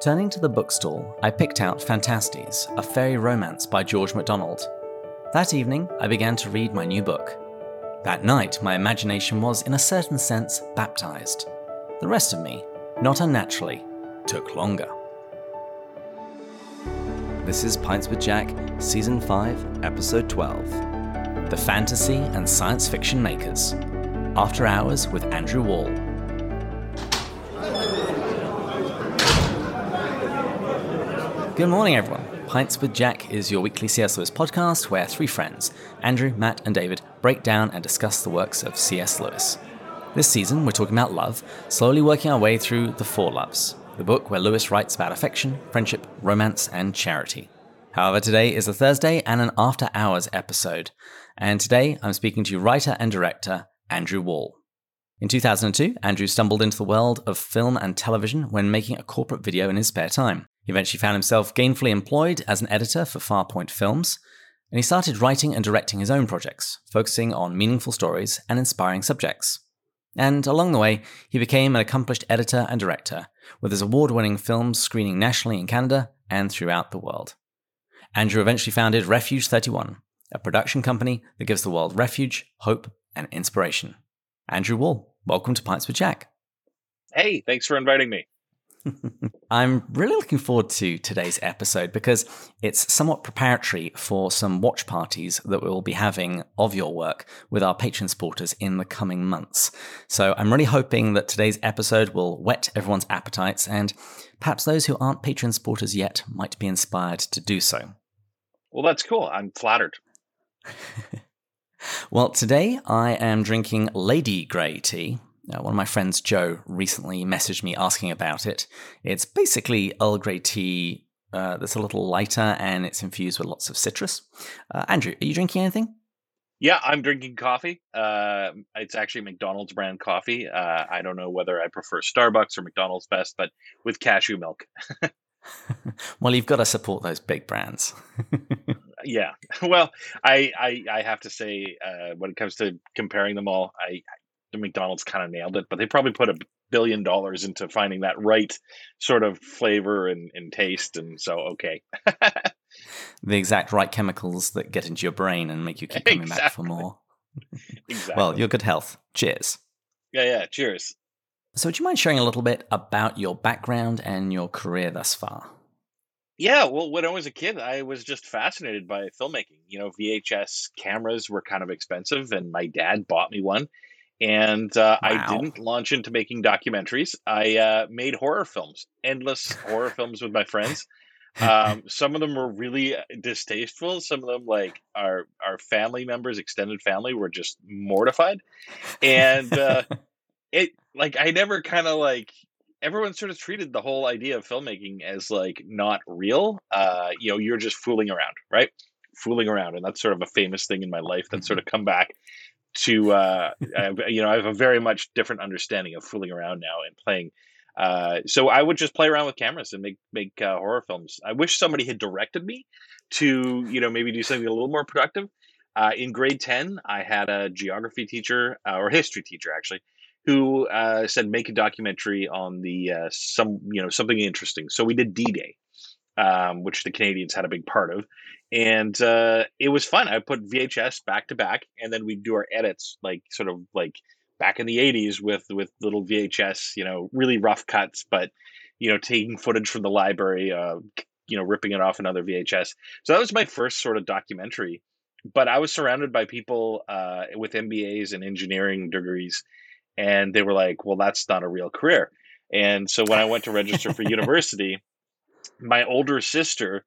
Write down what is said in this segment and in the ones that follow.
Turning to the bookstall, I picked out Phantastes, a fairy romance by George MacDonald. That evening, I began to read my new book. That night, my imagination was, in a certain sense, baptized. The rest of me, not unnaturally, took longer. This is Pints with Jack, Season 5, Episode 12 The Fantasy and Science Fiction Makers. After Hours with Andrew Wall. Good morning, everyone. Pints with Jack is your weekly C.S. Lewis podcast where three friends, Andrew, Matt, and David, break down and discuss the works of C.S. Lewis. This season, we're talking about love, slowly working our way through The Four Loves, the book where Lewis writes about affection, friendship, romance, and charity. However, today is a Thursday and an After Hours episode, and today I'm speaking to writer and director Andrew Wall. In 2002, Andrew stumbled into the world of film and television when making a corporate video in his spare time. He eventually found himself gainfully employed as an editor for Farpoint Films, and he started writing and directing his own projects, focusing on meaningful stories and inspiring subjects. And along the way, he became an accomplished editor and director, with his award winning films screening nationally in Canada and throughout the world. Andrew eventually founded Refuge 31, a production company that gives the world refuge, hope, and inspiration. Andrew Wall, welcome to Pints with Jack. Hey, thanks for inviting me. I'm really looking forward to today's episode because it's somewhat preparatory for some watch parties that we'll be having of your work with our patron supporters in the coming months. So I'm really hoping that today's episode will whet everyone's appetites and perhaps those who aren't patron supporters yet might be inspired to do so. Well, that's cool. I'm flattered. well, today I am drinking Lady Grey tea, uh, one of my friends, Joe, recently messaged me asking about it. It's basically Earl Grey tea uh, that's a little lighter and it's infused with lots of citrus. Uh, Andrew, are you drinking anything? Yeah, I'm drinking coffee. Uh, it's actually McDonald's brand coffee. Uh, I don't know whether I prefer Starbucks or McDonald's best, but with cashew milk. well, you've got to support those big brands. yeah. Well, I, I, I have to say, uh, when it comes to comparing them all, I McDonald's kind of nailed it, but they probably put a billion dollars into finding that right sort of flavor and, and taste. And so, okay. the exact right chemicals that get into your brain and make you keep coming exactly. back for more. exactly. Well, your good health. Cheers. Yeah, yeah. Cheers. So, would you mind sharing a little bit about your background and your career thus far? Yeah, well, when I was a kid, I was just fascinated by filmmaking. You know, VHS cameras were kind of expensive, and my dad bought me one and uh, wow. I didn't launch into making documentaries. I uh, made horror films, endless horror films with my friends. Um, some of them were really uh, distasteful. Some of them, like our our family members, extended family, were just mortified. And uh, it, like, I never kind of like everyone sort of treated the whole idea of filmmaking as like not real. Uh, you know, you're just fooling around, right? Fooling around, and that's sort of a famous thing in my life that's sort mm-hmm. of come back to uh, you know I have a very much different understanding of fooling around now and playing. Uh, so I would just play around with cameras and make make uh, horror films. I wish somebody had directed me to you know maybe do something a little more productive. Uh, in grade ten, I had a geography teacher uh, or history teacher actually who uh, said make a documentary on the some you know something interesting. So we did D Day. Um, which the Canadians had a big part of, and uh, it was fun. I put VHS back to back, and then we'd do our edits like sort of like back in the '80s with with little VHS, you know, really rough cuts, but you know, taking footage from the library, uh, you know, ripping it off another VHS. So that was my first sort of documentary. But I was surrounded by people uh, with MBAs and engineering degrees, and they were like, "Well, that's not a real career." And so when I went to register for university, my older sister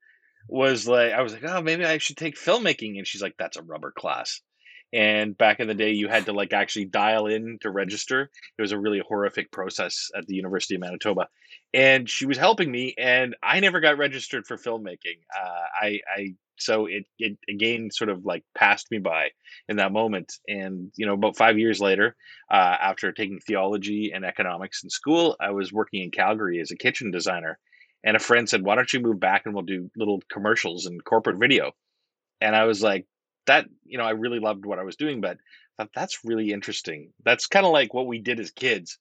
was like, I was like, oh, maybe I should take filmmaking. And she's like, that's a rubber class. And back in the day, you had to like actually dial in to register. It was a really horrific process at the University of Manitoba. And she was helping me, and I never got registered for filmmaking. Uh, I, I, so it, it again sort of like passed me by in that moment. And, you know, about five years later, uh, after taking theology and economics in school, I was working in Calgary as a kitchen designer and a friend said, "Why don't you move back and we'll do little commercials and corporate video?" And I was like, "That you know, I really loved what I was doing, but I thought that's really interesting. That's kind of like what we did as kids,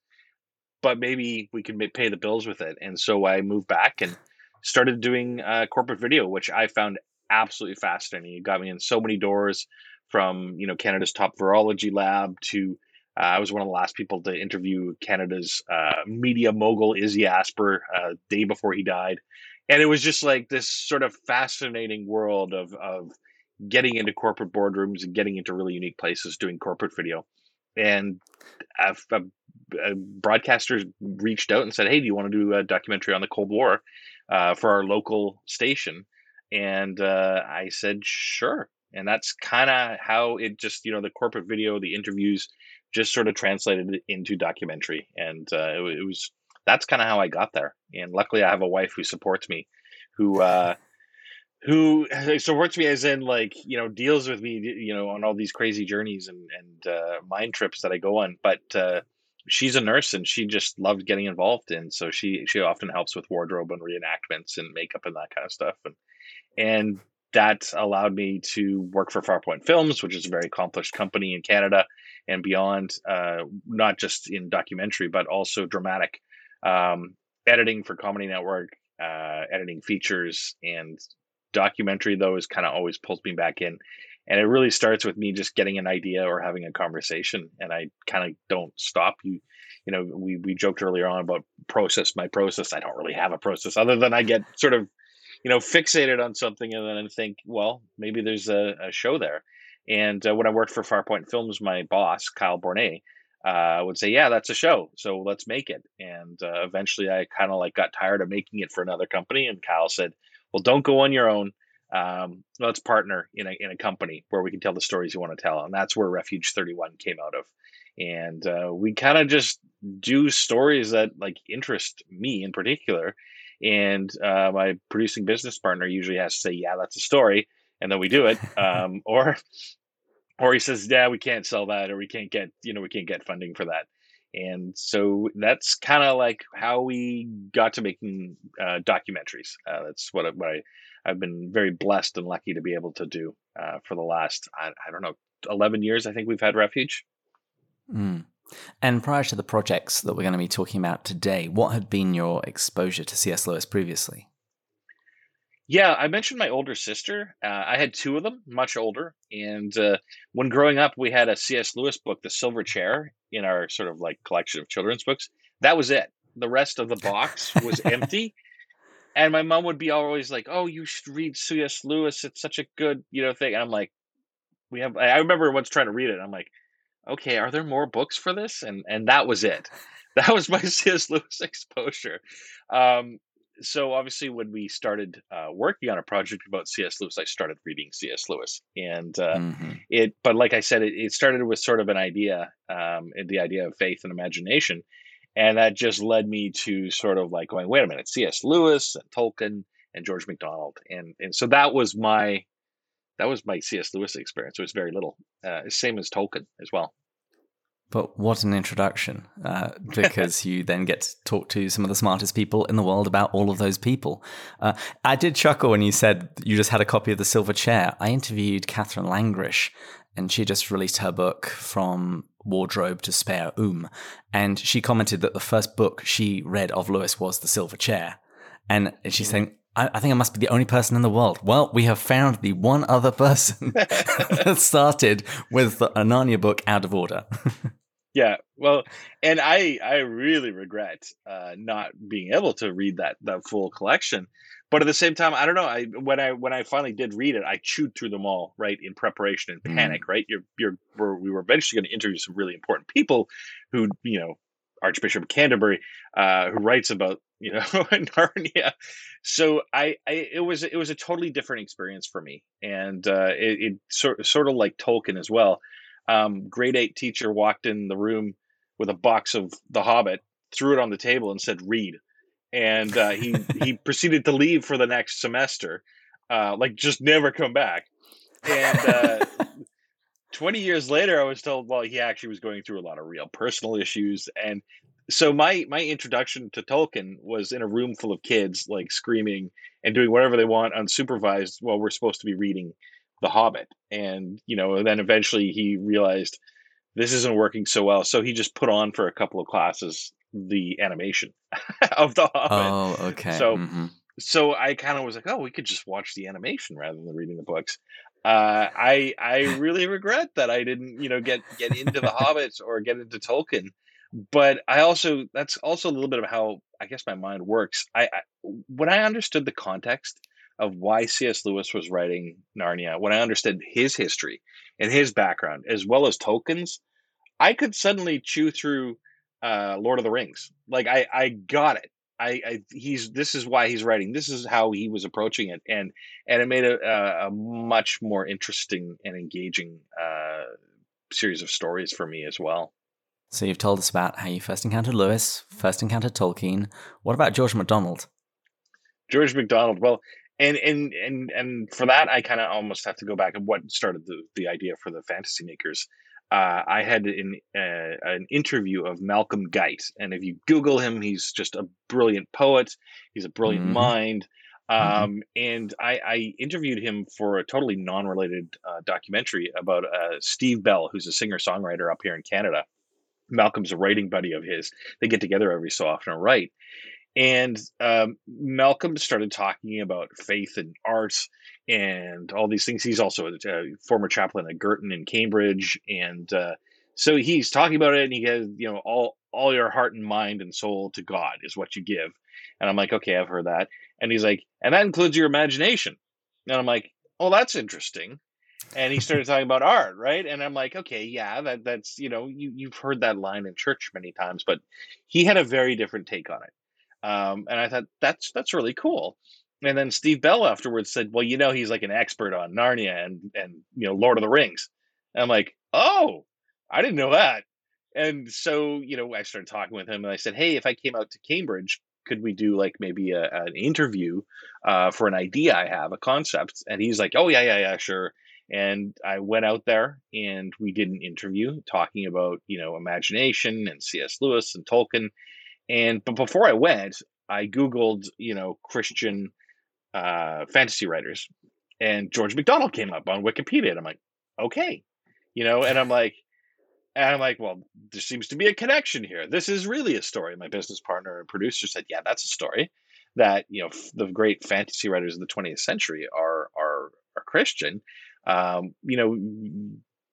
but maybe we can pay the bills with it. And so I moved back and started doing uh, corporate video, which I found absolutely fascinating. It got me in so many doors from you know Canada's top virology lab to uh, I was one of the last people to interview Canada's uh, media mogul Izzy Asper uh, day before he died, and it was just like this sort of fascinating world of of getting into corporate boardrooms and getting into really unique places doing corporate video. And I've, uh, broadcasters reached out and said, "Hey, do you want to do a documentary on the Cold War uh, for our local station?" And uh, I said, "Sure." And that's kind of how it just, you know, the corporate video, the interviews, just sort of translated it into documentary. And uh, it, it was that's kind of how I got there. And luckily, I have a wife who supports me, who uh, who supports me as in like you know deals with me, you know, on all these crazy journeys and and uh, mind trips that I go on. But uh, she's a nurse and she just loved getting involved in, so she she often helps with wardrobe and reenactments and makeup and that kind of stuff. And and that allowed me to work for Farpoint Films, which is a very accomplished company in Canada and beyond, uh, not just in documentary, but also dramatic um, editing for Comedy Network, uh, editing features, and documentary, though, is kind of always pulls me back in. And it really starts with me just getting an idea or having a conversation, and I kind of don't stop. You, you know, we we joked earlier on about process. My process, I don't really have a process other than I get sort of, you know, fixated on something, and then I think, well, maybe there's a, a show there. And uh, when I worked for Farpoint Films, my boss, Kyle Bornais, uh, would say, "Yeah, that's a show, so let's make it." And uh, eventually, I kind of like got tired of making it for another company, and Kyle said, "Well, don't go on your own. Um, let's partner in a in a company where we can tell the stories you want to tell." And that's where Refuge Thirty One came out of. And uh, we kind of just do stories that like interest me in particular. And uh, my producing business partner usually has to say, "Yeah, that's a story." And then we do it um, or or he says yeah we can't sell that or we can't get you know we can't get funding for that. And so that's kind of like how we got to making uh, documentaries. Uh, that's what, I, what I, i've been very blessed and lucky to be able to do uh, for the last I, I, don't know 11 years i think we've had refuge. Mm. and prior to the projects that we're going to be talking about today what had been your exposure to cs lewis previously yeah, I mentioned my older sister. Uh, I had two of them, much older. And uh, when growing up, we had a C.S. Lewis book, The Silver Chair, in our sort of like collection of children's books. That was it. The rest of the box was empty. And my mom would be always like, "Oh, you should read C.S. Lewis. It's such a good, you know, thing." And I'm like, "We have." I remember once trying to read it. I'm like, "Okay, are there more books for this?" And and that was it. That was my C.S. Lewis exposure. Um, so obviously when we started uh, working on a project about cs lewis i started reading cs lewis and uh, mm-hmm. it but like i said it, it, started with sort of an idea um, the idea of faith and imagination and that just led me to sort of like going wait a minute cs lewis and tolkien and george macdonald and and so that was my that was my cs lewis experience it was very little uh, same as tolkien as well but what an introduction, uh, because you then get to talk to some of the smartest people in the world about all of those people. Uh, I did chuckle when you said you just had a copy of The Silver Chair. I interviewed Katherine Langrish, and she just released her book from wardrobe to spare oom. And she commented that the first book she read of Lewis was The Silver Chair. And she's saying, I, I think I must be the only person in the world. Well, we have found the one other person that started with the Narnia book out of order. Yeah, well, and I I really regret uh, not being able to read that that full collection. But at the same time, I don't know. I when I when I finally did read it, I chewed through them all right in preparation and panic. Mm. Right, you're you're we're, we were eventually going to interview some really important people, who you know, Archbishop Canterbury, uh, who writes about you know Narnia. So I, I it was it was a totally different experience for me, and uh, it, it sort sort of like Tolkien as well um, grade eight teacher walked in the room with a box of The Hobbit, threw it on the table, and said, "Read." And uh, he he proceeded to leave for the next semester, uh, like just never come back. And uh, twenty years later, I was told, well, he actually was going through a lot of real personal issues, and so my my introduction to Tolkien was in a room full of kids, like screaming and doing whatever they want unsupervised while we're supposed to be reading the Hobbit, and you know, and then eventually he realized this isn't working so well, so he just put on for a couple of classes the animation of the Hobbit. Oh, okay. So, mm-hmm. so I kind of was like, oh, we could just watch the animation rather than reading the books. Uh, I I really regret that I didn't, you know, get get into the Hobbits or get into Tolkien. But I also that's also a little bit of how I guess my mind works. I, I when I understood the context of why C.S. Lewis was writing Narnia, when I understood his history and his background as well as Tolkien's, I could suddenly chew through uh, Lord of the Rings. Like I, I got it. I, I, he's this is why he's writing. This is how he was approaching it, and and it made a, a, a much more interesting and engaging uh, series of stories for me as well. So you've told us about how you first encountered Lewis, first encountered Tolkien. What about George MacDonald? George MacDonald. Well, and and and and for that, I kind of almost have to go back and what started the the idea for the fantasy makers uh, I had an, uh, an interview of Malcolm Guite. And if you Google him, he's just a brilliant poet. He's a brilliant mm-hmm. mind. Mm-hmm. Um, mm-hmm. And I, I, interviewed him for a totally non related uh, documentary about uh, Steve Bell, who's a singer songwriter up here in Canada. Malcolm's a writing buddy of his. They get together every so often and write. And um, Malcolm started talking about faith and art and all these things. He's also a, a former chaplain at Girton in Cambridge, and uh, so he's talking about it. And he goes, you know, all all your heart and mind and soul to God is what you give. And I'm like, okay, I've heard that. And he's like, and that includes your imagination. And I'm like, oh, that's interesting. And he started talking about art, right? And I'm like, okay, yeah, that that's you know, you you've heard that line in church many times, but he had a very different take on it. Um, and I thought that's that's really cool. And then Steve Bell afterwards said, "Well, you know, he's like an expert on Narnia and and you know Lord of the Rings." And I'm like, "Oh, I didn't know that." And so you know, I started talking with him, and I said, "Hey, if I came out to Cambridge, could we do like maybe a, an interview uh, for an idea I have, a concept?" And he's like, "Oh yeah, yeah, yeah, sure." And I went out there and we did an interview talking about you know imagination and C.S. Lewis and Tolkien and but before I went, I googled you know Christian uh, fantasy writers, and George MacDonald came up on Wikipedia, and I'm like, okay, you know, and I'm like. And I'm like, well, there seems to be a connection here. This is really a story. My business partner and producer said, yeah, that's a story that, you know, the great fantasy writers of the 20th century are, are, are Christian. Um, you know,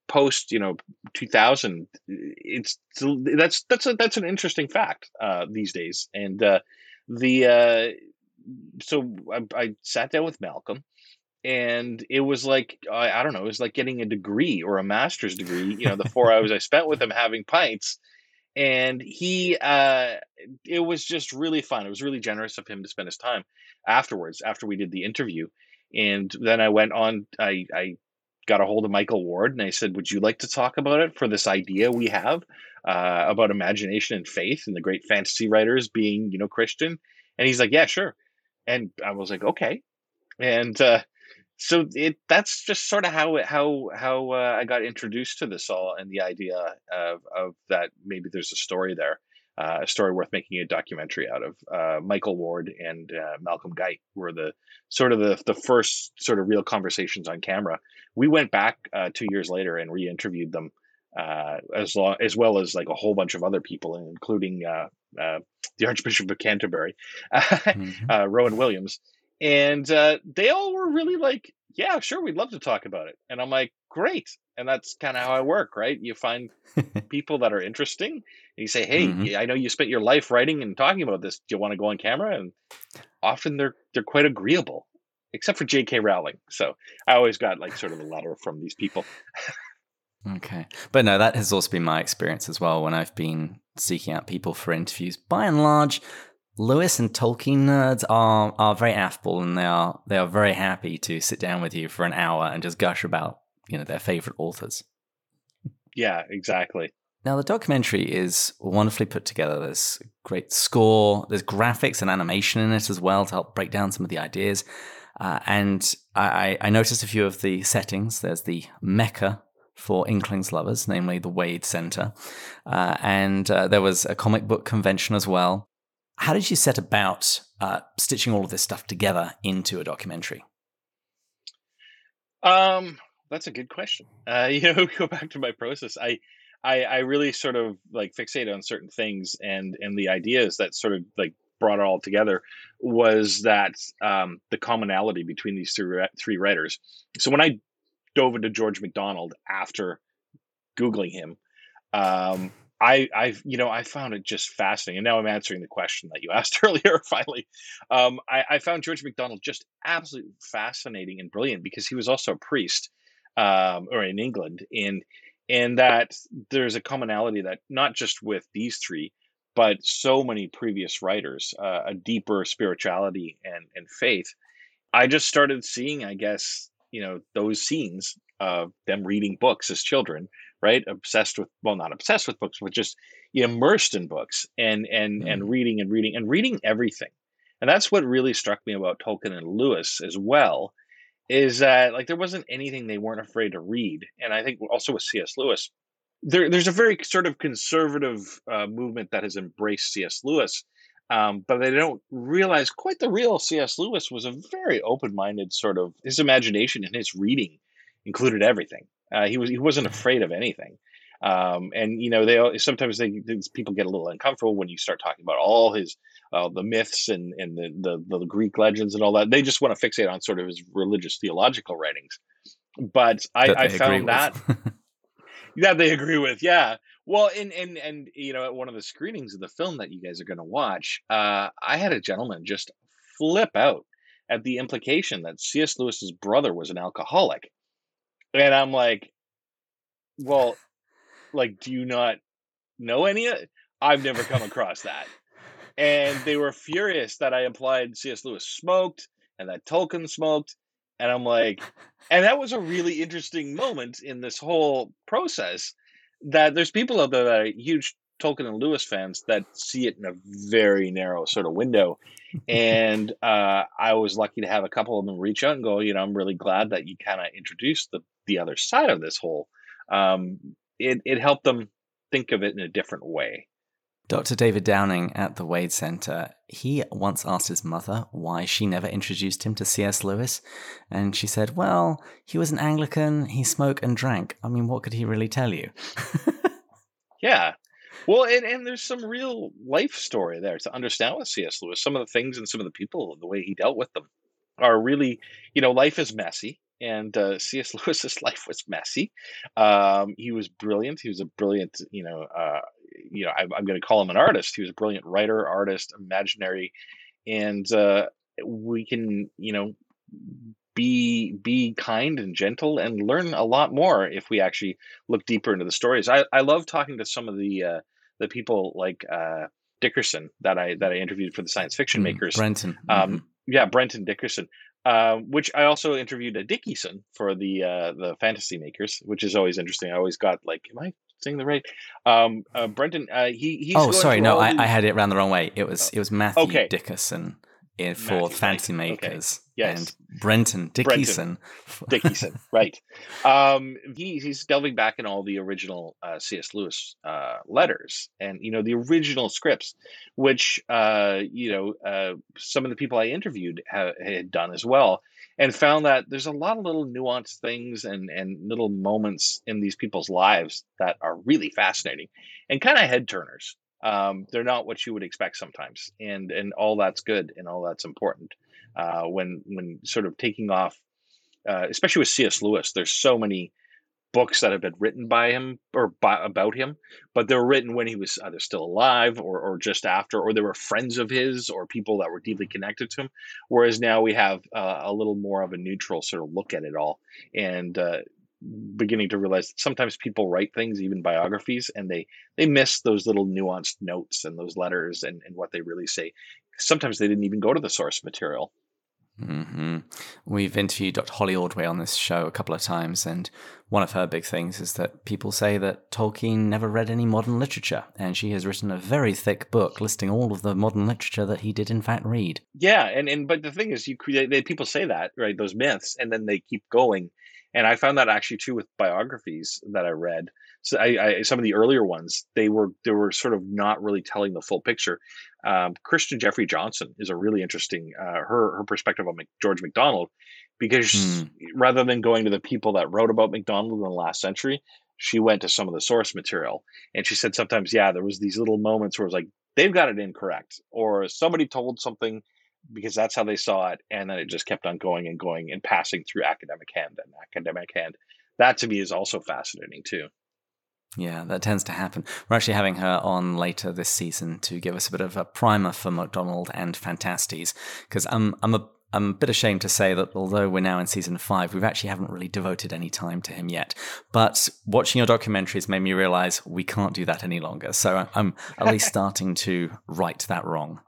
post you know 2000 it's that's that's a, that's an interesting fact uh, these days. And uh, the uh, so I, I, sat down with malcolm and it was like I, I don't know it was like getting a degree or a master's degree you know the four hours i spent with him having pints. And he uh it was just really fun. It was really generous of him to spend his time afterwards after we did the interview. And then i went on i i got a hold of Michael Ward and I said, Would you like to talk about it for this idea we have uh, about imagination and faith and the great fantasy writers being, you know, Christian? And he's like, Yeah, sure. And I was like, Okay. And uh, so it that's just sort of how how how uh, I got introduced to this all and the idea of, of that maybe there's a story there uh, a story worth making a documentary out of. Uh, Michael Ward and uh, Malcolm Guite were the sort of the, the first sort of real conversations on camera. We went back uh, two years later and re-interviewed them uh, as long as well as like a whole bunch of other people, including uh, the Archbishop of Canterbury, mm-hmm. Rowan Williams, and they all were really like, "Yeah, sure, we'd love to talk about it." And I'm like, "Great!" And that's kind of how I work, right? You find people that are interesting you say, "Hey, mm-hmm. I know you spent your life writing and talking about this. Do you want to go on camera?" And often they're they're quite agreeable, except for J.K. Rowling. So I always got like sort of a letter from these people. okay, but no, that has also been my experience as well when I've been seeking out people for interviews. By and large, Lewis and Tolkien nerds are are very affable, and they are they are very happy to sit down with you for an hour and just gush about you know their favorite authors. Yeah, exactly. Now, the documentary is wonderfully put together. There's great score, there's graphics and animation in it as well to help break down some of the ideas. Uh, and I, I, noticed a few of the settings. There's the Mecca for Inklings lovers, namely the Wade Center. Uh, and uh, there was a comic book convention as well. How did you set about uh, stitching all of this stuff together into a documentary? Um, that's a good question. Uh, you know, go back to my process. I I, I really sort of like fixated on certain things and and the ideas that sort of like brought it all together was that um, the commonality between these three, three writers. So when I dove into George MacDonald after googling him, um, I I you know I found it just fascinating, and now I'm answering the question that you asked earlier. Finally, um, I, I found George MacDonald just absolutely fascinating and brilliant because he was also a priest, um, or in England, and and that there's a commonality that not just with these three, but so many previous writers, uh, a deeper spirituality and and faith. I just started seeing, I guess, you know, those scenes of them reading books as children, right? Obsessed with, well, not obsessed with books, but just immersed in books and and mm. and reading and reading and reading everything. And that's what really struck me about Tolkien and Lewis as well, is that like there wasn't anything they weren't afraid to read. And I think also with C.S. Lewis, there, there's a very sort of conservative uh, movement that has embraced C.S. Lewis, um, but they don't realize quite the real C.S. Lewis was a very open-minded sort of his imagination and his reading included everything. Uh, he was he wasn't afraid of anything. Um, and you know they sometimes they people get a little uncomfortable when you start talking about all his uh, the myths and and the, the, the Greek legends and all that. They just want to fixate on sort of his religious theological writings. But I, I found that that they agree with, yeah. Well, and and and you know, at one of the screenings of the film that you guys are going to watch, uh, I had a gentleman just flip out at the implication that C.S. Lewis's brother was an alcoholic, and I'm like, well, like, do you not know any of? I've never come across that and they were furious that I implied C.S. Lewis smoked and that Tolkien smoked. And I'm like, and that was a really interesting moment in this whole process that there's people out there that are huge Tolkien and Lewis fans that see it in a very narrow sort of window. and uh, I was lucky to have a couple of them reach out and go, you know, I'm really glad that you kind of introduced the, the other side of this whole. Um, it, it helped them think of it in a different way. Dr. David Downing at the Wade Center, he once asked his mother why she never introduced him to C.S. Lewis. And she said, Well, he was an Anglican, he smoked and drank. I mean, what could he really tell you? yeah. Well, and, and there's some real life story there to understand with C.S. Lewis. Some of the things and some of the people, and the way he dealt with them are really, you know, life is messy and uh, C.S. Lewis's life was messy. Um, he was brilliant. He was a brilliant, you know, uh, you know, I, am going to call him an artist. He was a brilliant writer, artist, imaginary, and uh, we can, you know, be be kind and gentle and learn a lot more if we actually look deeper into the stories. I, I love talking to some of the uh, the people like uh, Dickerson that I that I interviewed for the science fiction mm, makers. Brenton. Um, mm-hmm. yeah, Brenton Dickerson. Uh, which I also interviewed a Dickieson for the uh, the fantasy makers, which is always interesting. I always got like, am I saying the right? Um, uh, Brenton, uh, he he's oh sorry, no, I, I, had it around the wrong way. It was it was Matthew okay. Dickerson in for Matthew, fantasy makers. Okay. Yes. And Brenton Dickieson. Dickieson, right. Um, he, he's delving back in all the original uh, C.S. Lewis uh, letters and, you know, the original scripts, which, uh, you know, uh, some of the people I interviewed ha- had done as well, and found that there's a lot of little nuanced things and, and little moments in these people's lives that are really fascinating and kind of head turners. Um, they're not what you would expect sometimes, and and all that's good and all that's important uh, when when sort of taking off, uh, especially with C.S. Lewis. There's so many books that have been written by him or by, about him, but they were written when he was either still alive or, or just after, or they were friends of his or people that were deeply connected to him. Whereas now we have uh, a little more of a neutral sort of look at it all, and uh, beginning to realize that sometimes people write things, even biographies, and they they miss those little nuanced notes and those letters and, and what they really say. Sometimes they didn't even go to the source material. Mm-hmm. We've interviewed Dr. Holly Ordway on this show a couple of times, and one of her big things is that people say that Tolkien never read any modern literature, and she has written a very thick book listing all of the modern literature that he did in fact read. Yeah, and, and but the thing is, you create they, people say that right, those myths, and then they keep going, and I found that actually too with biographies that I read. So I, I, some of the earlier ones, they were they were sort of not really telling the full picture. Um, Kirstin Jeffrey Johnson is a really interesting uh, her her perspective on George MacDonald, because hmm. rather than going to the people that wrote about MacDonald in the last century, she went to some of the source material and she said sometimes yeah there was these little moments where it was like they've got it incorrect or somebody told something because that's how they saw it and then it just kept on going and going and passing through academic hand and academic hand that to me is also fascinating too yeah, that tends to happen. We're actually having her on later this season to give us a bit of a primer for MacDonald and Phantastes, because I'm I'm a I'm a bit ashamed to say that although we're now in season five, we've actually haven't really devoted any time to him yet. But watching your documentaries made me realize we can't do that any longer. So I'm at least starting to right that wrong.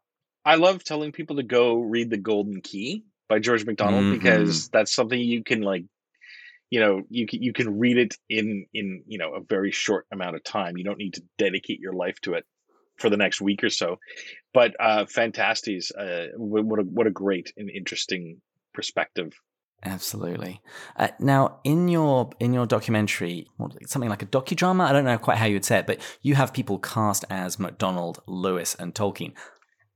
I love telling people to go read The Golden Key by George MacDonald mm-hmm. because that's something you can like you know you can you can read it in in you know a very short amount of time you don't need to dedicate your life to it for the next week or so but uh Phantastes uh what a, what a great and interesting perspective Absolutely. Uh, now, in your in your documentary, something like a docudrama, I don't know quite how you'd say it, but you have people cast as MacDonald, Lewis, and Tolkien.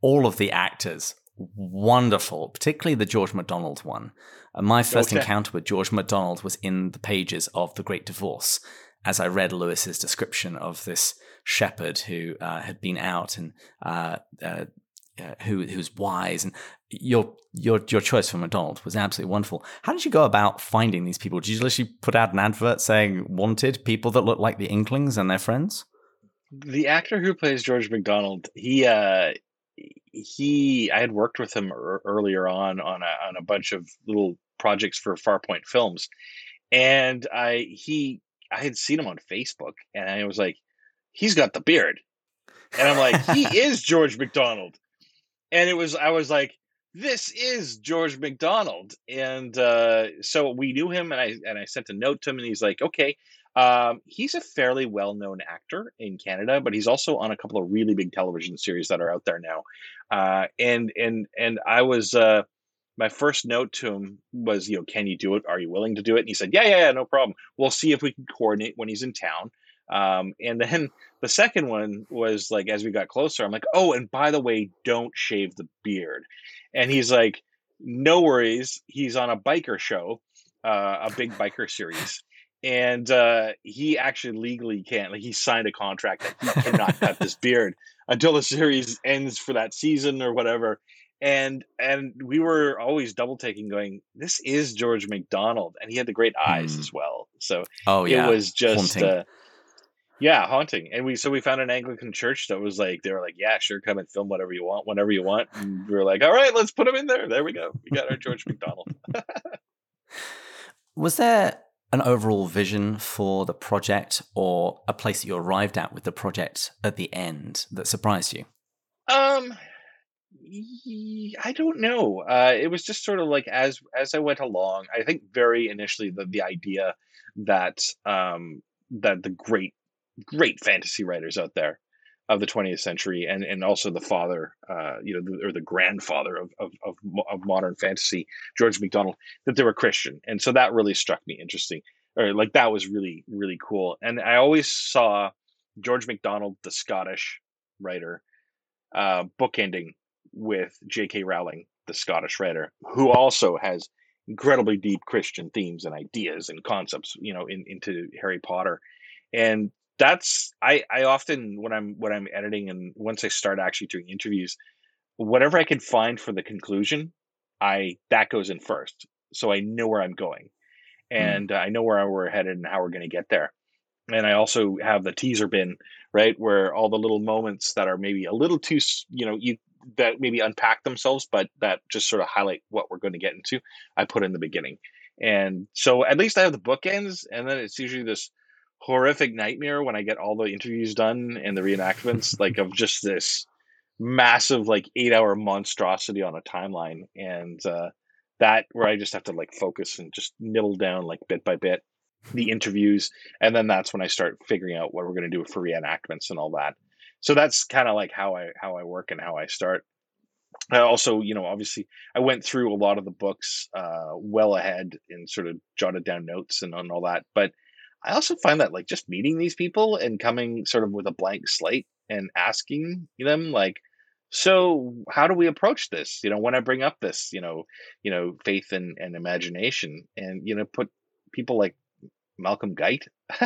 All of the actors wonderful, particularly the George MacDonald one. Uh, my first okay. encounter with George MacDonald was in the pages of The Great Divorce, as I read Lewis's description of this shepherd who uh, had been out and uh, uh, uh who who's wise and your your your choice for MacDonald was absolutely wonderful. How did you go about finding these people? Did you literally put out an advert saying wanted people that look like the Inklings and their friends? The actor who plays George MacDonald, he uh, he I had worked with him er- earlier on on a, on a bunch of little projects for Farpoint Films, and I he I had seen him on Facebook, and I was like, he's got the beard, and I'm like, he is George MacDonald, and it was I was like, this is George MacDonald, and uh, so we knew him, and I and I sent a note to him, and he's like, okay, um, he's a fairly well known actor in Canada, but he's also on a couple of really big television series that are out there now. Uh, and and and I was uh, my first note to him was, you know, can you do it? Are you willing to do it? And he said, yeah, yeah, yeah, no problem. We'll see if we can coordinate when he's in town. Um, and then the second one was like, as we got closer, I'm like, oh, and by the way, don't shave the beard. And he's like, no worries. He's on a biker show, uh, a big biker series and uh, he actually legally can't. Like he signed a contract that he cannot cut this beard until the series ends for that season or whatever. And and we were always double taking, going, "This is George MacDonald," and he had the great eyes mm. as well. So oh yeah, it was just. Uh, yeah, haunting. And we so we found an Anglican church that was like they were like, yeah, sure, come and film whatever you want, whenever you want. And we were like, all right, let's put him in there. There we go. We got our George MacDonald. was there an overall vision for the project or a place that you arrived at with the project at the end that surprised you? Um, I don't know. Uh, it was just sort of like as as I went along. I think very initially the the idea that um that the great great fantasy writers out there of the 20th century and and also the father uh you know the, or the grandfather of, of of of modern fantasy George MacDonald that they were Christian and so that really struck me interesting or like that was really really cool and I always saw George MacDonald the Scottish writer uh bookending with J.K. Rowling the Scottish writer who also has incredibly deep Christian themes and ideas and concepts you know in, into Harry Potter and that's I I often when I'm when I'm editing and once I start actually doing interviews, whatever I can find for the conclusion, I that goes in first, so I know where I'm going, mm. and mm. I know where we're headed and how we're going to get there. And I also have the teaser bin, right, where all the little moments that are maybe a little too, you know, you that maybe unpack themselves, but that just sort of highlight what we're going to get into. I put in the beginning, and so at least I have the bookends, and then it's usually this horrific nightmare when I get all the interviews done and the reenactments, like of just this massive like eight hour monstrosity on a timeline, and uh, that where I just have to like focus and just nibble down like bit by bit the interviews, and then that's when I start figuring out what we're going to do for reenactments and all that. So that's kind of like how I how I work and how I start. I also, you know, obviously, I went through a lot of the books uh, well ahead and sort of jotted down notes and, and all that. But I also find that like just meeting these people and coming sort of with a blank slate and asking them like, so how do we approach this? You know, when I bring up this, you know, you know, faith and, and imagination and, you know, put people like Malcolm Guite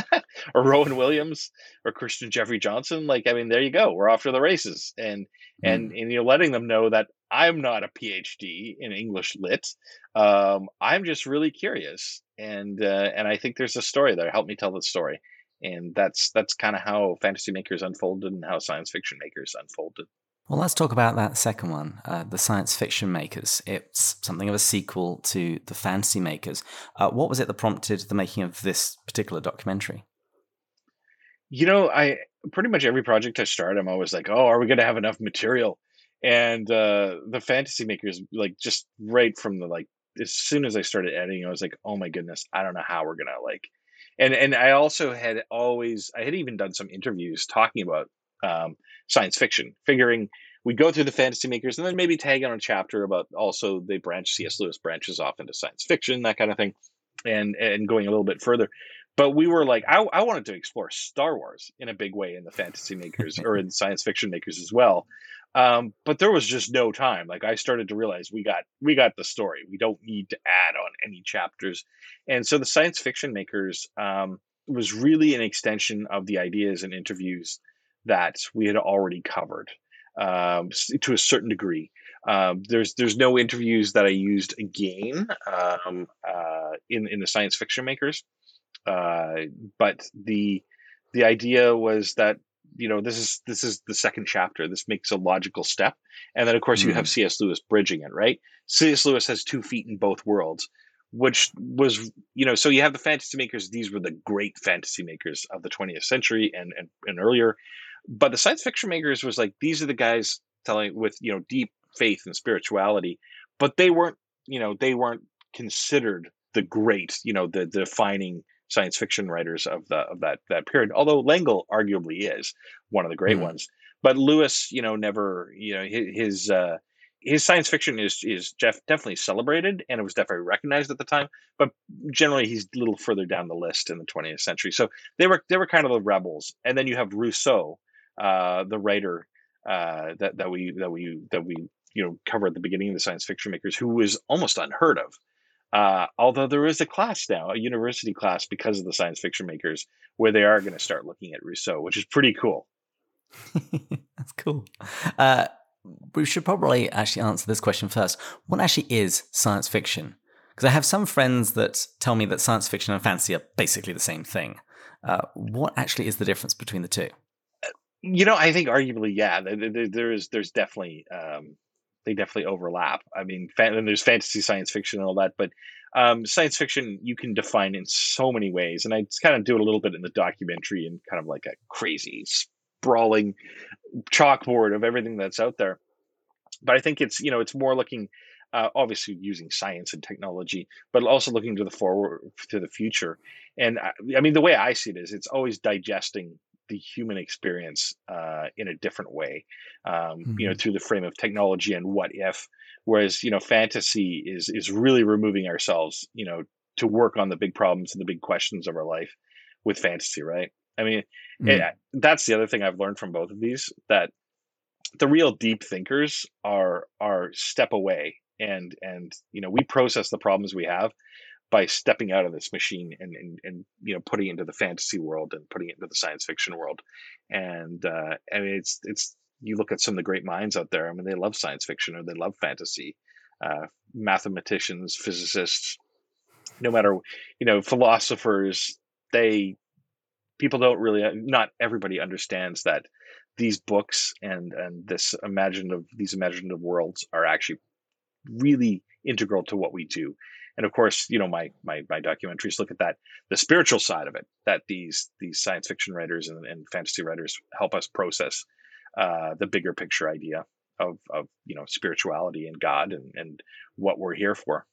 or Rowan Williams or Kirstin Jeffrey Johnson, like I mean, there you go. We're off to the races, and mm. and and you're letting them know that I'm not a PhD in English lit. Um, I'm just really curious, and uh, and I think there's a story there. Help me tell the story, and that's that's kind of how fantasy makers unfolded and how science fiction makers unfolded. Well, let's talk about that second one, uh, the science fiction makers. It's something of a sequel to the fantasy makers. Uh, what was it that prompted the making of this particular documentary? You know, I pretty much every project I start, I'm always like, "Oh, are we going to have enough material?" And uh, the fantasy makers, like, just right from the like, as soon as I started editing, I was like, "Oh my goodness, I don't know how we're gonna like." And and I also had always, I had even done some interviews talking about um, science fiction, figuring we go through the fantasy makers and then maybe tag on a chapter about also they branch C.S. Lewis branches off into science fiction, that kind of thing, and and going a little bit further. But we were like, I, I wanted to explore Star Wars in a big way in the fantasy makers or in science fiction makers as well. Um, but there was just no time. Like I started to realize we got we got the story. We don't need to add on any chapters. And so the science fiction makers um, was really an extension of the ideas and interviews that we had already covered um, to a certain degree. Um, there's there's no interviews that I used again um, uh, in in the science fiction makers, uh, but the the idea was that you know this is this is the second chapter. This makes a logical step, and then of course mm-hmm. you have mm-hmm. C.S. Lewis bridging it. Right, C.S. Lewis has two feet in both worlds, which was you know so you have the fantasy makers. These were the great fantasy makers of the 20th century and and, and earlier but the science fiction makers was like these are the guys telling with you know deep faith and spirituality, but they weren't you know they weren't considered the great you know the, the defining science fiction writers of the of that that period. Although L'Engle arguably is one of the great mm-hmm. ones, but Lewis, you know, never you know his, his uh, his science fiction is is Jeff definitely celebrated and it was definitely recognized at the time, but generally he's a little further down the list in the 20th century. So they were they were kind of the rebels, and then you have Rousseau, uh, the writer uh, that that we that we that we you know cover at the beginning of the science fiction makers, who was almost unheard of. Uh, although there is a class now, a university class, because of the science fiction makers, where they are going to start looking at Rousseau, which is pretty cool. That's cool. Uh, we should probably actually answer this question first. What actually is science fiction? Because I have some friends that tell me that science fiction and fantasy are basically the same thing. Uh, what actually is the difference between the two? You know, I think arguably, yeah, there, is. There's definitely um, they definitely overlap. I mean, and there's fantasy, science fiction, and all that, but um, science fiction you can define in so many ways, and I kind of do it a little bit in the documentary and kind of like a crazy sprawling chalkboard of everything that's out there. But I think it's you know it's more looking uh, obviously using science and technology, but also looking to the forward to the future. And I, I mean, the way I see it is, it's always digesting the human experience uh, in a different way, um, mm-hmm. you know, mm-hmm. through the frame of technology and what if. Whereas you know, fantasy is is really removing ourselves, you know, to work on the big problems and the big questions of our life with fantasy, right? I mean, mm-hmm. it, that's the other thing I've learned from both of these that the real deep thinkers are are step away and and you know we process the problems we have by stepping out of this machine and, and, and you know putting into the fantasy world and putting it into the science fiction world. And uh, i mean it's it's you look at some of the great minds out there i mean they love science fiction or they love fantasy uh, mathematicians physicists no matter you know philosophers they people don't really not everybody understands that these books and and this imaginative these imaginative worlds are actually really integral to what we do and of course you know my my my documentaries look at that the spiritual side of it that these these science fiction writers and, and fantasy writers help us process uh, the bigger picture idea of of you know spirituality and god and and what we're here for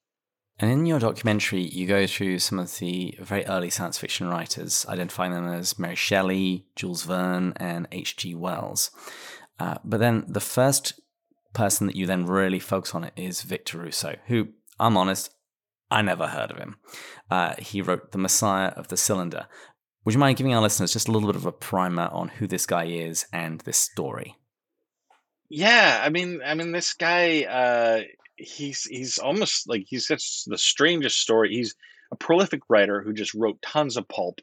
and in your documentary, you go through some of the very early science fiction writers, identifying them as Mary Shelley, Jules Verne, and H.G. Wells. Uh, but then the first person that you then really focus on is Victor Rousseau, who, I'm honest, I never heard of him. Uh, he wrote The Messiah of the Cylinder. Would you mind giving our listeners just a little bit of a primer on who this guy is and this story? Yeah, I mean, I mean, this guy, uh, he's he's almost like he's just the strangest story. He's a prolific writer who just wrote tons of pulp.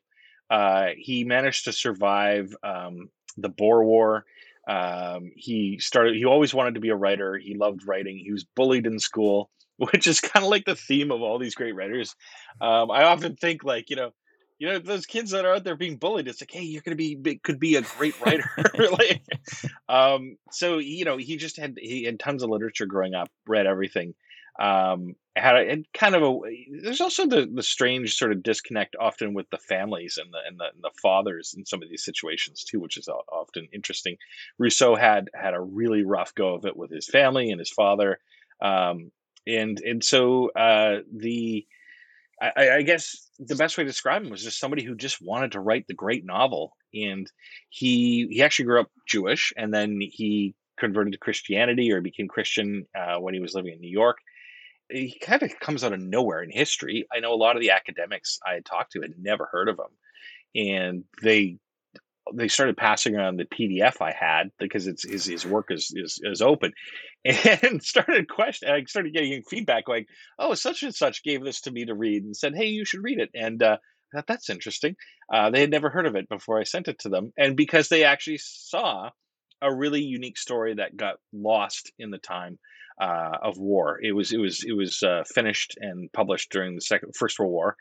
Uh, he managed to survive um, the Boer War. Um, he started. He always wanted to be a writer. He loved writing. He was bullied in school, which is kind of like the theme of all these great writers. Um, I often think like you know, you know those kids that are out there being bullied. It's like, hey, you're gonna be could be a great writer. like, um, so you know, he just had he had tons of literature growing up, read everything um, had a, and kind of a there's also the the strange sort of disconnect often with the families and the and the, and the fathers in some of these situations too, which is often interesting. Rousseau had had a really rough go of it with his family and his father, um, and and so uh, the I, I, guess the best way to describe him was just somebody who just wanted to write the great novel, and he he actually grew up Jewish, and then he converted to Christianity or became Christian uh, when he was living in New York. He kind of comes out of nowhere in history. I know a lot of the academics I had talked to had never heard of him, and they they started passing around the PDF I had because it's his his work is is, is open, and started question. I started getting feedback like, "Oh, such and such gave this to me to read and said, hey, you should read it." And uh, I thought that's interesting. Uh, they had never heard of it before I sent it to them, and because they actually saw a really unique story that got lost in the time uh, of war. It was it was it was uh, finished and published during the second First World War,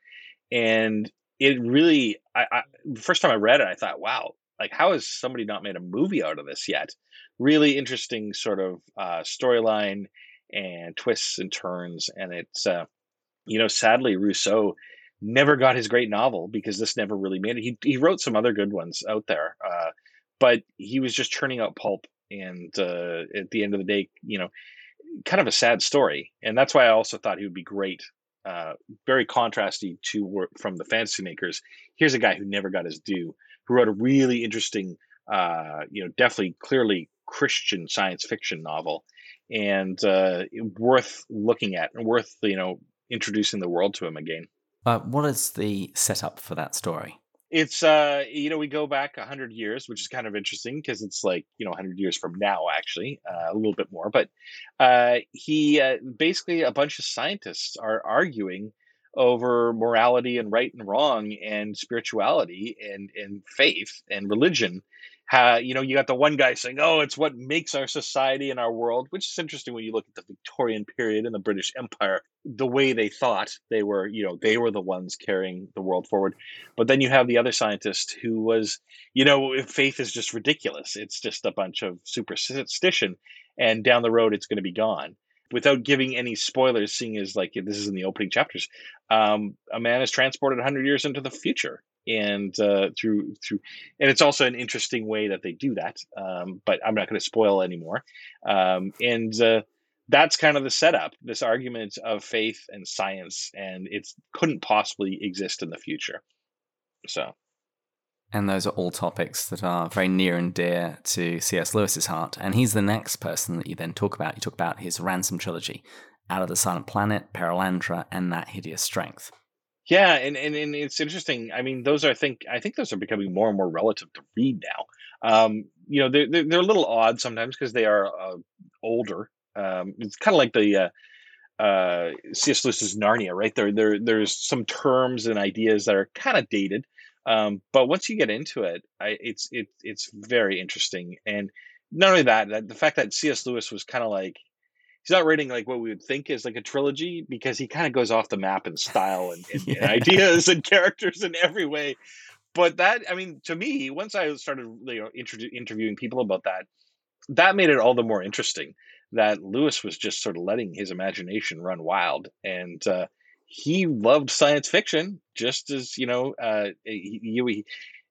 and it really. I, I first time I read it, I thought, wow, like how has somebody not made a movie out of this yet? Really interesting sort of uh, storyline and twists and turns, and it's uh, you know sadly Rousseau never got his great novel because this never really made it. He he wrote some other good ones out there, uh, but he was just churning out pulp. And uh, at the end of the day, you know, kind of a sad story, and that's why I also thought he would be great. Uh, very contrasty to work from the fantasy makers. Here's a guy who never got his due, who wrote a really interesting, uh, you know, definitely clearly Christian science fiction novel, and uh, worth looking at and worth you know introducing the world to him again. Uh, what is the setup for that story? It's uh you know we go back 100 years which is kind of interesting because it's like you know 100 years from now actually uh, a little bit more but uh he uh, basically a bunch of scientists are arguing over morality and right and wrong and spirituality and and faith and religion you know you got the one guy saying oh it's what makes our society and our world which is interesting when you look at the victorian period and the british empire the way they thought they were you know they were the ones carrying the world forward. But then you have the other scientist who was you know faith is just ridiculous it's just a bunch of superstition and down the road it's going to be gone. Without giving any spoilers seeing as like this is in the opening chapters um, a man is transported 100 years into the future and uh, through through and it's also an interesting way that they do that um, but i'm not going to spoil anymore um, and uh, that's kind of the setup this argument of faith and science and it couldn't possibly exist in the future so and those are all topics that are very near and dear to C.S. Lewis's heart. And he's the next person that you then talk about. You talk about his Ransom trilogy, Out of the Silent Planet, Perelandra, and That Hideous Strength. Yeah, and, and and it's interesting. I mean, those are I think I think those are becoming more and more relative to read now. Um, you know, they're they're, they're a little odd sometimes because they are uh, older. Um, it's kind of like the uh, uh, C.S. Lewis's Narnia, right? There there there's some terms and ideas that are kind of dated, um, but once you get into it, I, it's it it's very interesting. And not only that, that the fact that C.S. Lewis was kind of like he's not writing like what we would think is like a trilogy because he kind of goes off the map in style and, and, yeah. and, ideas and characters in every way. But that, I mean, to me, once I started you know interview, interviewing people about that, that made it all the more interesting. That Lewis was just sort of letting his imagination run wild, and uh, he loved science fiction just as you know uh, he, he,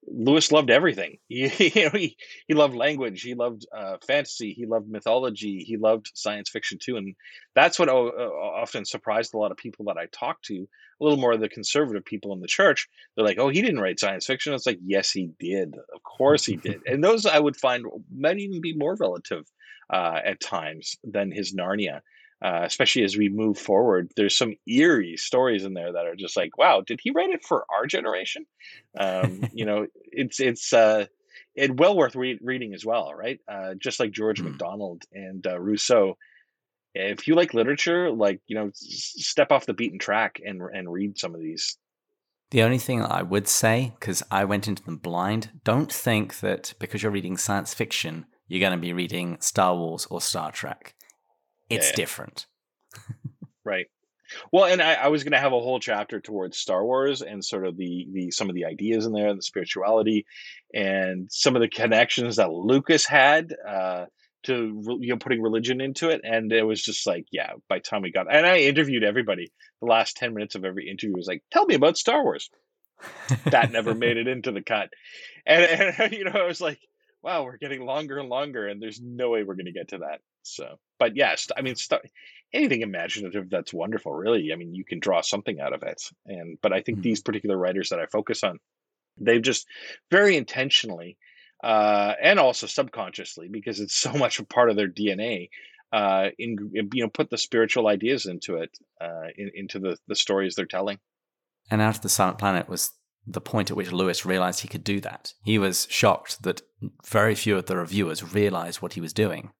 Lewis loved everything. He, you know, he, he loved language. He loved uh, fantasy. He loved mythology. He loved science fiction too. And that's what uh, often surprised a lot of people that I talked to. A little more of the conservative people in the church. They're like, "Oh, he didn't write science fiction." It's like, yes, he did. Of course, he did. and those I would find might even be more relative uh, at times than his Narnia uh, especially as we move forward. There's some eerie stories in there that are just like, wow, did he write it for our generation? Um, you know, it's it's uh, it well worth re- reading as well, right? Uh, just like George mm. MacDonald and uh, Rousseau, if you like literature, like you know, step off the beaten track and and read some of these. The only thing I would say, because I went into them blind, don't think that because you're reading science fiction, you're going to be reading Star Wars or Star Trek. It's yeah. different. right. Well, and I, I was going to have a whole chapter towards Star Wars and sort of the the some of the ideas in there, the spirituality, and some of the connections that Lucas had uh, to you know putting religion into it. And it was just like, yeah. By the time we got, and I interviewed everybody. The last ten minutes of every interview was like, "Tell me about Star Wars." that never made it into the cut, and, and you know, I was like, "Wow, we're getting longer and longer, and there's no way we're going to get to that." So, but yes, I mean, st- anything imaginative that's wonderful. Really, I mean, you can draw something out of it. And but I think mm-hmm. these particular writers that I focus on, they've just very intentionally uh, and also subconsciously because it's so much a part of their DNA. Uh, in you know, put the spiritual ideas into it, uh, in, into the the stories they're telling. And of the Silent Planet was the point at which Lewis realized he could do that. He was shocked that very few of the reviewers realized what he was doing.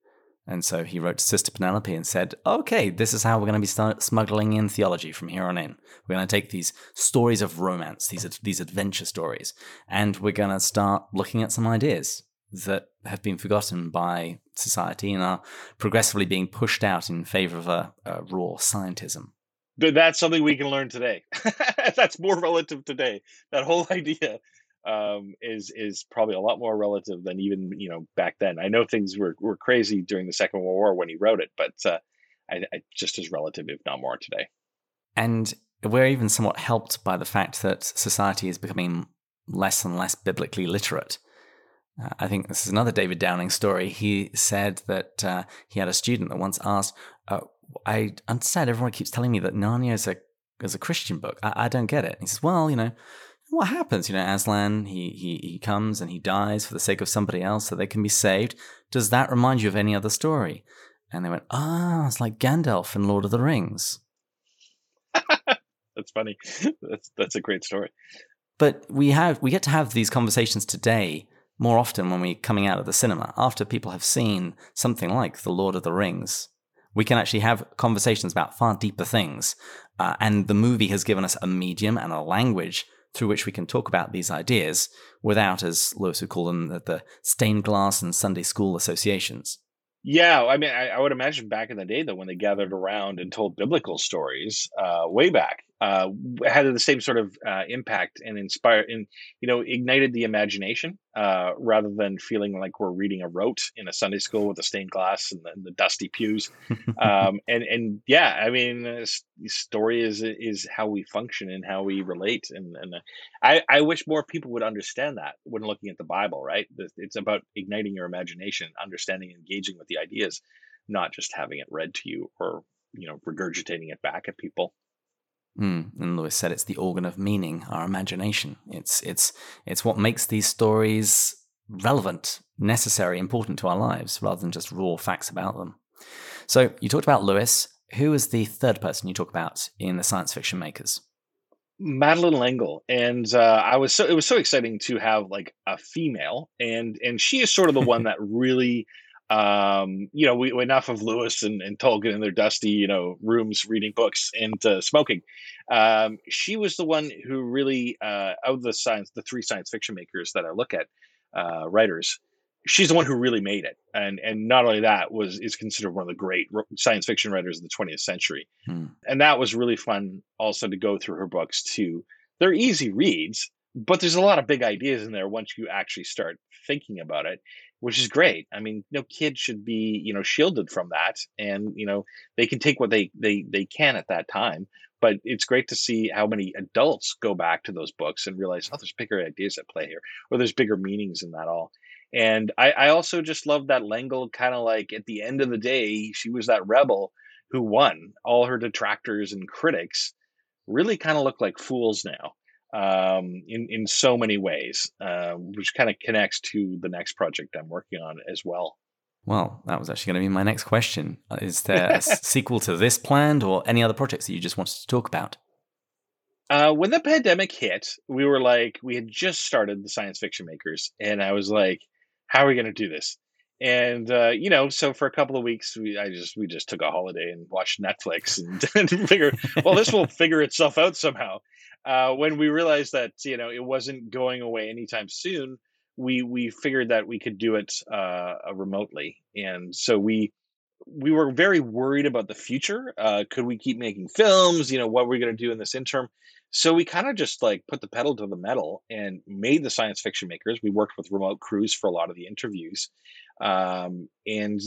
And so he wrote to Sister Penelope and said, okay, this is how we're going to be smuggling in theology from here on in. We're going to take these stories of romance, these, these adventure stories, and we're going to start looking at some ideas that have been forgotten by society and are progressively being pushed out in favor of a, a raw scientism. But that's something we can learn today. That's more relative today. That whole idea um, is is probably a lot more relative than even you know back then. I know things were, were crazy during the Second World War when he wrote it, but uh, I, I, just as relative, if not more, today. And we're even somewhat helped by the fact that society is becoming less and less biblically literate. Uh, I think this is another David Downing story. He said that uh, he had a student that once asked, uh, "I understand everyone keeps telling me that Narnia is a is a Christian book. I, I don't get it." And he says, "Well, you know." what happens? You know, Aslan, he, he, he comes and he dies for the sake of somebody else so they can be saved. Does that remind you of any other story? And they went, ah, it's like Gandalf in Lord of the Rings. that's funny. That's that's a great story. But we have we get to have these conversations today more often when we're coming out of the cinema after people have seen something like The Lord of the Rings. We can actually have conversations about far deeper things, uh, and the movie has given us a medium and a language through which we can talk about these ideas without, as Lewis would call them, the stained glass and Sunday school associations. Yeah, I mean, I, I, would imagine back in the day, though, when they gathered around and told biblical stories, uh, way back, uh, had the same sort of uh, impact and inspired and you know ignited the imagination uh, rather than feeling like we're reading a rote in a Sunday school with the stained glass and the, and the dusty pews. um, and and yeah, I mean, story is is how we function and how we relate. And and uh, I I wish more people would understand that when looking at the Bible. Right, it's about igniting your imagination, understanding, engaging with the ideas, not just having it read to you or you know regurgitating it back at people. Mm, and Lewis said it's the organ of meaning, our imagination. It's it's it's what makes these stories relevant, necessary, important to our lives, rather than just raw facts about them. So you talked about Lewis. Who is the third person you talk about in the science fiction makers? Madeleine L'Engle, and uh, I was so it was so exciting to have like a female, and and she is sort of the one that really um, you know, we enough of Lewis and, and Tolkien in their dusty, you know, rooms reading books and uh, smoking. Um, she was the one who really, uh, out of the science, the three science fiction makers that I look at, uh, writers, she's the one who really made it. And and not only that was is considered one of the great science fiction writers of the 20th century. Hmm. And that was really fun also to go through her books too. They're easy reads, but there's a lot of big ideas in there once you actually start thinking about it which is great. I mean, no kid should be, you know, shielded from that, and you know, they can take what they they they can at that time. But it's great to see how many adults go back to those books and realize, oh, there's bigger ideas at play here, or there's bigger meanings in that all. And I, I also just love that L'Engle kind of like at the end of the day, she was that rebel who won. All her detractors and critics really kind of look like fools now um, in in so many ways, uh, which kind of connects to the next project I'm working on as well. Well, that was actually going to be my next question. Uh, is there a sequel to this planned, or any other projects that you just wanted to talk about? Uh, when the pandemic hit, we were like, we had just started the science fiction makers, and I was like, "How are we going to do this?" And uh, you know, so for a couple of weeks, we I just we just took a holiday and watched Netflix and, and figured, well, this will figure itself out somehow. Uh, when we realized that you know it wasn't going away anytime soon, we we figured that we could do it uh, remotely, and so we we were very worried about the future. Uh, could we keep making films? You know, what we're we going to do in this interim. So we kind of just like put the pedal to the metal and made the science fiction makers. We worked with remote crews for a lot of the interviews. Um, and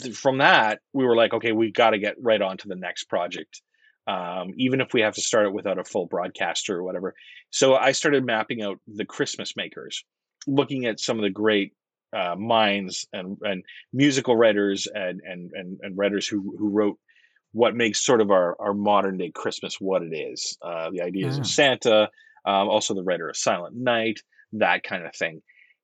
th- from that, we were like, okay, we got to get right on to the next project. Um, even if we have to start it without a full broadcaster or whatever. So I started mapping out the Christmas makers, looking at some of the great uh, minds and, and musical writers and, and, and, and writers who, who wrote what makes sort of our, our modern day Christmas what it is. Uh, the ideas of Santa, um, also the writer of Silent Night, that kind of thing.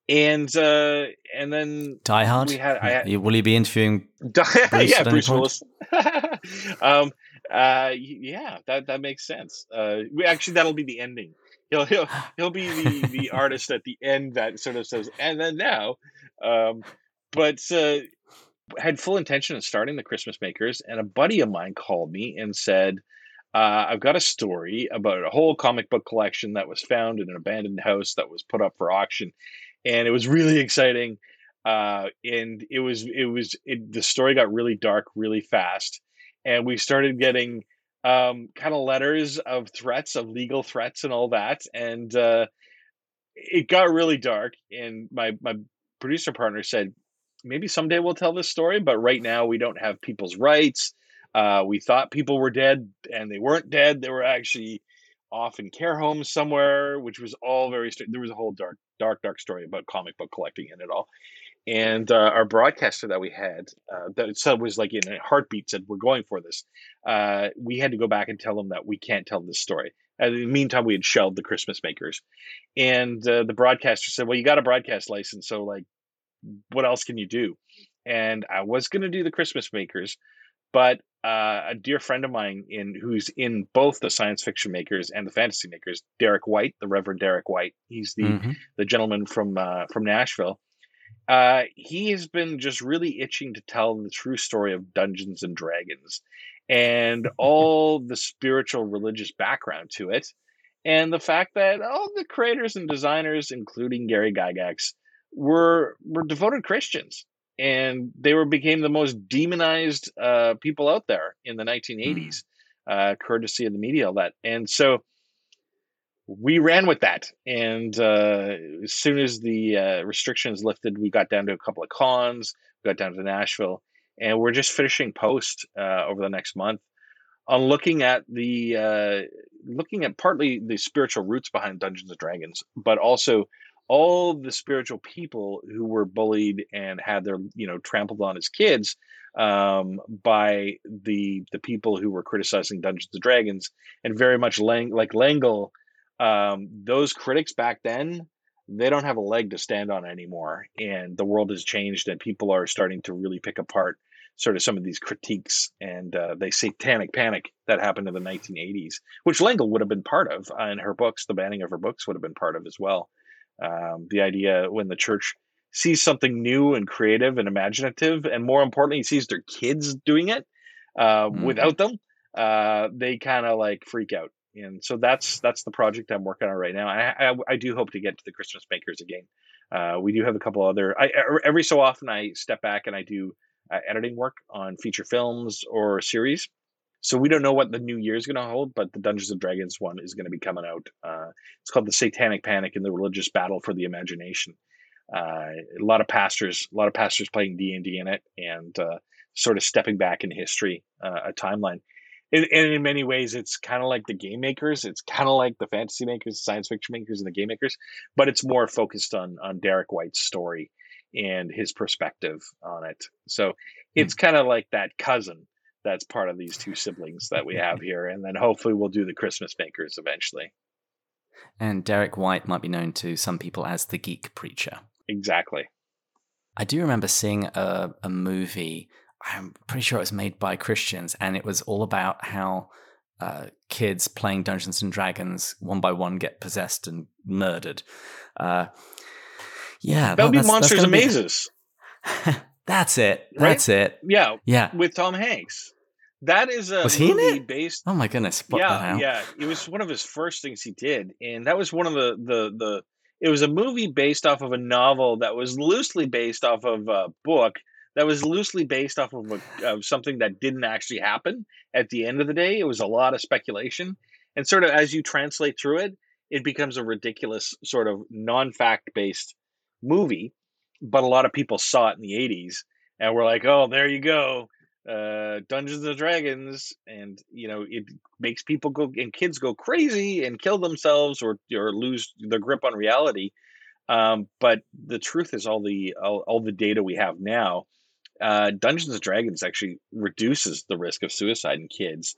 And uh, and then Die Hard. We had, I, Will you be interviewing? Bruce yeah, Bruce Willis. um, uh, yeah, that that makes sense. Uh, we, actually, that'll be the ending. He'll he'll he'll be the the artist at the end that sort of says, and then now. Um, but uh, had full intention of starting the Christmas Makers, and a buddy of mine called me and said, uh, "I've got a story about a whole comic book collection that was found in an abandoned house that was put up for auction, and it was really exciting. Uh, and it was it was it, the story got really dark really fast, and we started getting um, kind of letters of threats, of legal threats, and all that, and uh, it got really dark. And my my producer partner said, maybe someday we'll tell this story, but right now we don't have people's rights. Uh, we thought people were dead, and they weren't dead. They were actually off in care homes somewhere, which was all very. There was a whole dark, dark, dark story about comic book collecting in it all. And uh, our broadcaster that we had, uh, that was like in a heartbeat, said, "We're going for this." Uh, we had to go back and tell them that we can't tell this story. And in the meantime, we had shelved the Christmas makers, and uh, the broadcaster said, "Well, you got a broadcast license, so like what else can you do? And I was going to do the Christmas makers, but uh, a dear friend of mine in who's in both the science fiction makers and the fantasy makers, Derek White, the Reverend Derek White. He's the mm-hmm. the gentleman from uh, from Nashville. Uh, he has been just really itching to tell the true story of Dungeons and Dragons and all the spiritual religious background to it, and the fact that all the creators and designers, including Gary Gygax, were were devoted Christians, and they were became the most demonized uh, people out there in the 1980s, mm. uh, courtesy of the media, all that. And so we ran with that. And uh, as soon as the uh, restrictions lifted, we got down to a couple of cons, we got down to Nashville, and we're just finishing post uh, over the next month on looking at the uh, looking at partly the spiritual roots behind Dungeons and Dragons, but also all the spiritual people who were bullied and had their you know trampled on as kids um, by the the people who were criticizing Dungeons and Dragons and very much Lang- like L'Engle, um, those critics back then they don't have a leg to stand on anymore, and the world has changed, and people are starting to really pick apart sort of some of these critiques and uh, the satanic panic that happened in the 1980s, which L'Engle would have been part of uh, in her books. The banning of her books would have been part of as well. Um, the idea when the church sees something new and creative and imaginative, and more importantly, sees their kids doing it uh, mm-hmm. without them, uh, they kind of like freak out. And so that's that's the project I'm working on right now. I, I, I do hope to get to the Christmas makers again. Uh, we do have a couple other. I, every so often I step back and I do uh, editing work on feature films or series. So we don't know what the new year is going to hold, but the Dungeons and Dragons one is going to be coming out. Uh, it's called the Satanic Panic and the Religious Battle for the Imagination. Uh, a lot of pastors, a lot of pastors playing D and D in it, and uh, sort of stepping back in history, uh, a timeline. And, and, in many ways, it's kind of like the game makers. It's kind of like the fantasy makers, the science fiction makers, and the game makers, but it's more focused on on Derek White's story and his perspective on it. So it's hmm. kind of like that cousin that's part of these two siblings that we have here. And then hopefully we'll do the Christmas makers eventually. And Derek White might be known to some people as the geek preacher. Exactly. I do remember seeing a, a movie, I'm pretty sure it was made by Christians, and it was all about how uh, kids playing Dungeons and Dragons one by one get possessed and murdered. Uh, yeah, that would be Monsters and Mazes. That's it. That's right? it. Yeah. Yeah. With Tom Hanks. That is a was he in it? based. Oh my goodness! yeah, yeah. It was one of his first things he did, and that was one of the the the. It was a movie based off of a novel that was loosely based off of a book that was loosely based off of, a, of something that didn't actually happen. At the end of the day, it was a lot of speculation, and sort of as you translate through it, it becomes a ridiculous sort of non-fact based movie. But a lot of people saw it in the '80s and we're like, "Oh, there you go." Uh, Dungeons and Dragons, and you know it makes people go and kids go crazy and kill themselves or or lose their grip on reality. Um, but the truth is, all the all, all the data we have now, uh, Dungeons and Dragons actually reduces the risk of suicide in kids.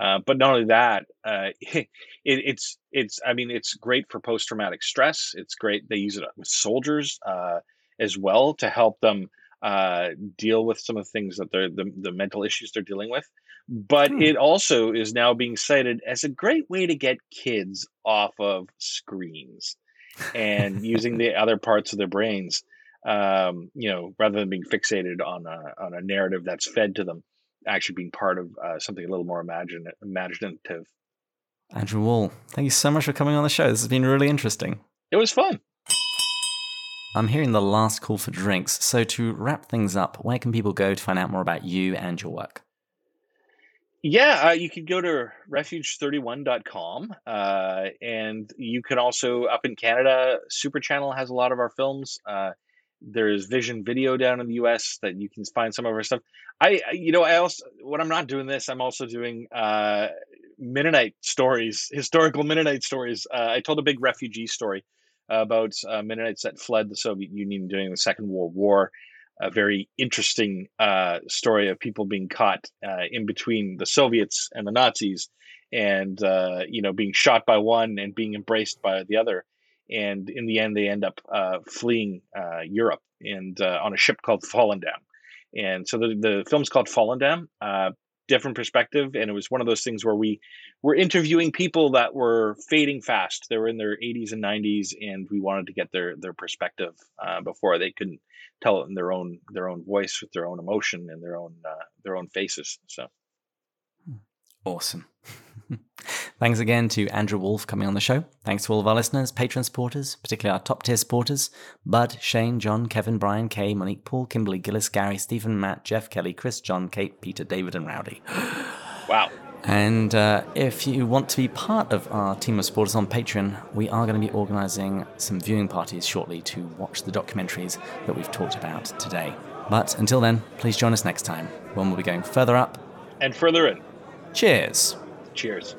Uh, but not only that, uh, it, it's it's I mean it's great for post traumatic stress. It's great they use it with soldiers uh, as well to help them uh, deal with some of the things that they're the, the mental issues they're dealing with. But hmm. it also is now being cited as a great way to get kids off of screens and using the other parts of their brains, um, you know, rather than being fixated on a, on a narrative that's fed to them, actually being part of uh, something a little more imagine- imaginative. Andrew Wall, thank you so much for coming on the show. This has been really interesting. It was fun. I'm hearing the last call for drinks. So, to wrap things up, where can people go to find out more about you and your work? Yeah, uh, you could go to refuge31.com. Uh, and you can also, up in Canada, Super Channel has a lot of our films. Uh, there's Vision Video down in the US that you can find some of our stuff. I, you know, I also, when I'm not doing this, I'm also doing uh, Mennonite stories, historical Mennonite stories. Uh, I told a big refugee story about uh, Mennonites that fled the Soviet Union during the Second World War. A very interesting uh, story of people being caught uh, in between the Soviets and the Nazis, and uh, you know being shot by one and being embraced by the other. And in the end, they end up uh, fleeing uh, Europe and on a ship called Volendam. And so the, the film's called Volendam different perspective and it was one of those things where we were interviewing people that were fading fast. They were in their 80s and 90s and we wanted to get their their perspective uh, before they couldn't tell it in their own their own voice with their own emotion and their own uh, their own faces so. Awesome Thanks again to Andrew Wall coming on the show. Thanks to all of our listeners, patron supporters, particularly our top tier supporters Bud, Shane, John, Kevin, Brian, Kay, Monique, Paul, Kimberly, Gillis, Gary, Stephen, Matt, Jeff, Kelly, Chris, John, Kate, Peter, David, and Rowdy. wow. And uh, if you want to be part of our team of supporters on Patreon, we are going to be organizing some viewing parties shortly to watch the documentaries that we've talked about today. But until then, please join us next time when we'll be going further up and further in. Cheers. Cheers.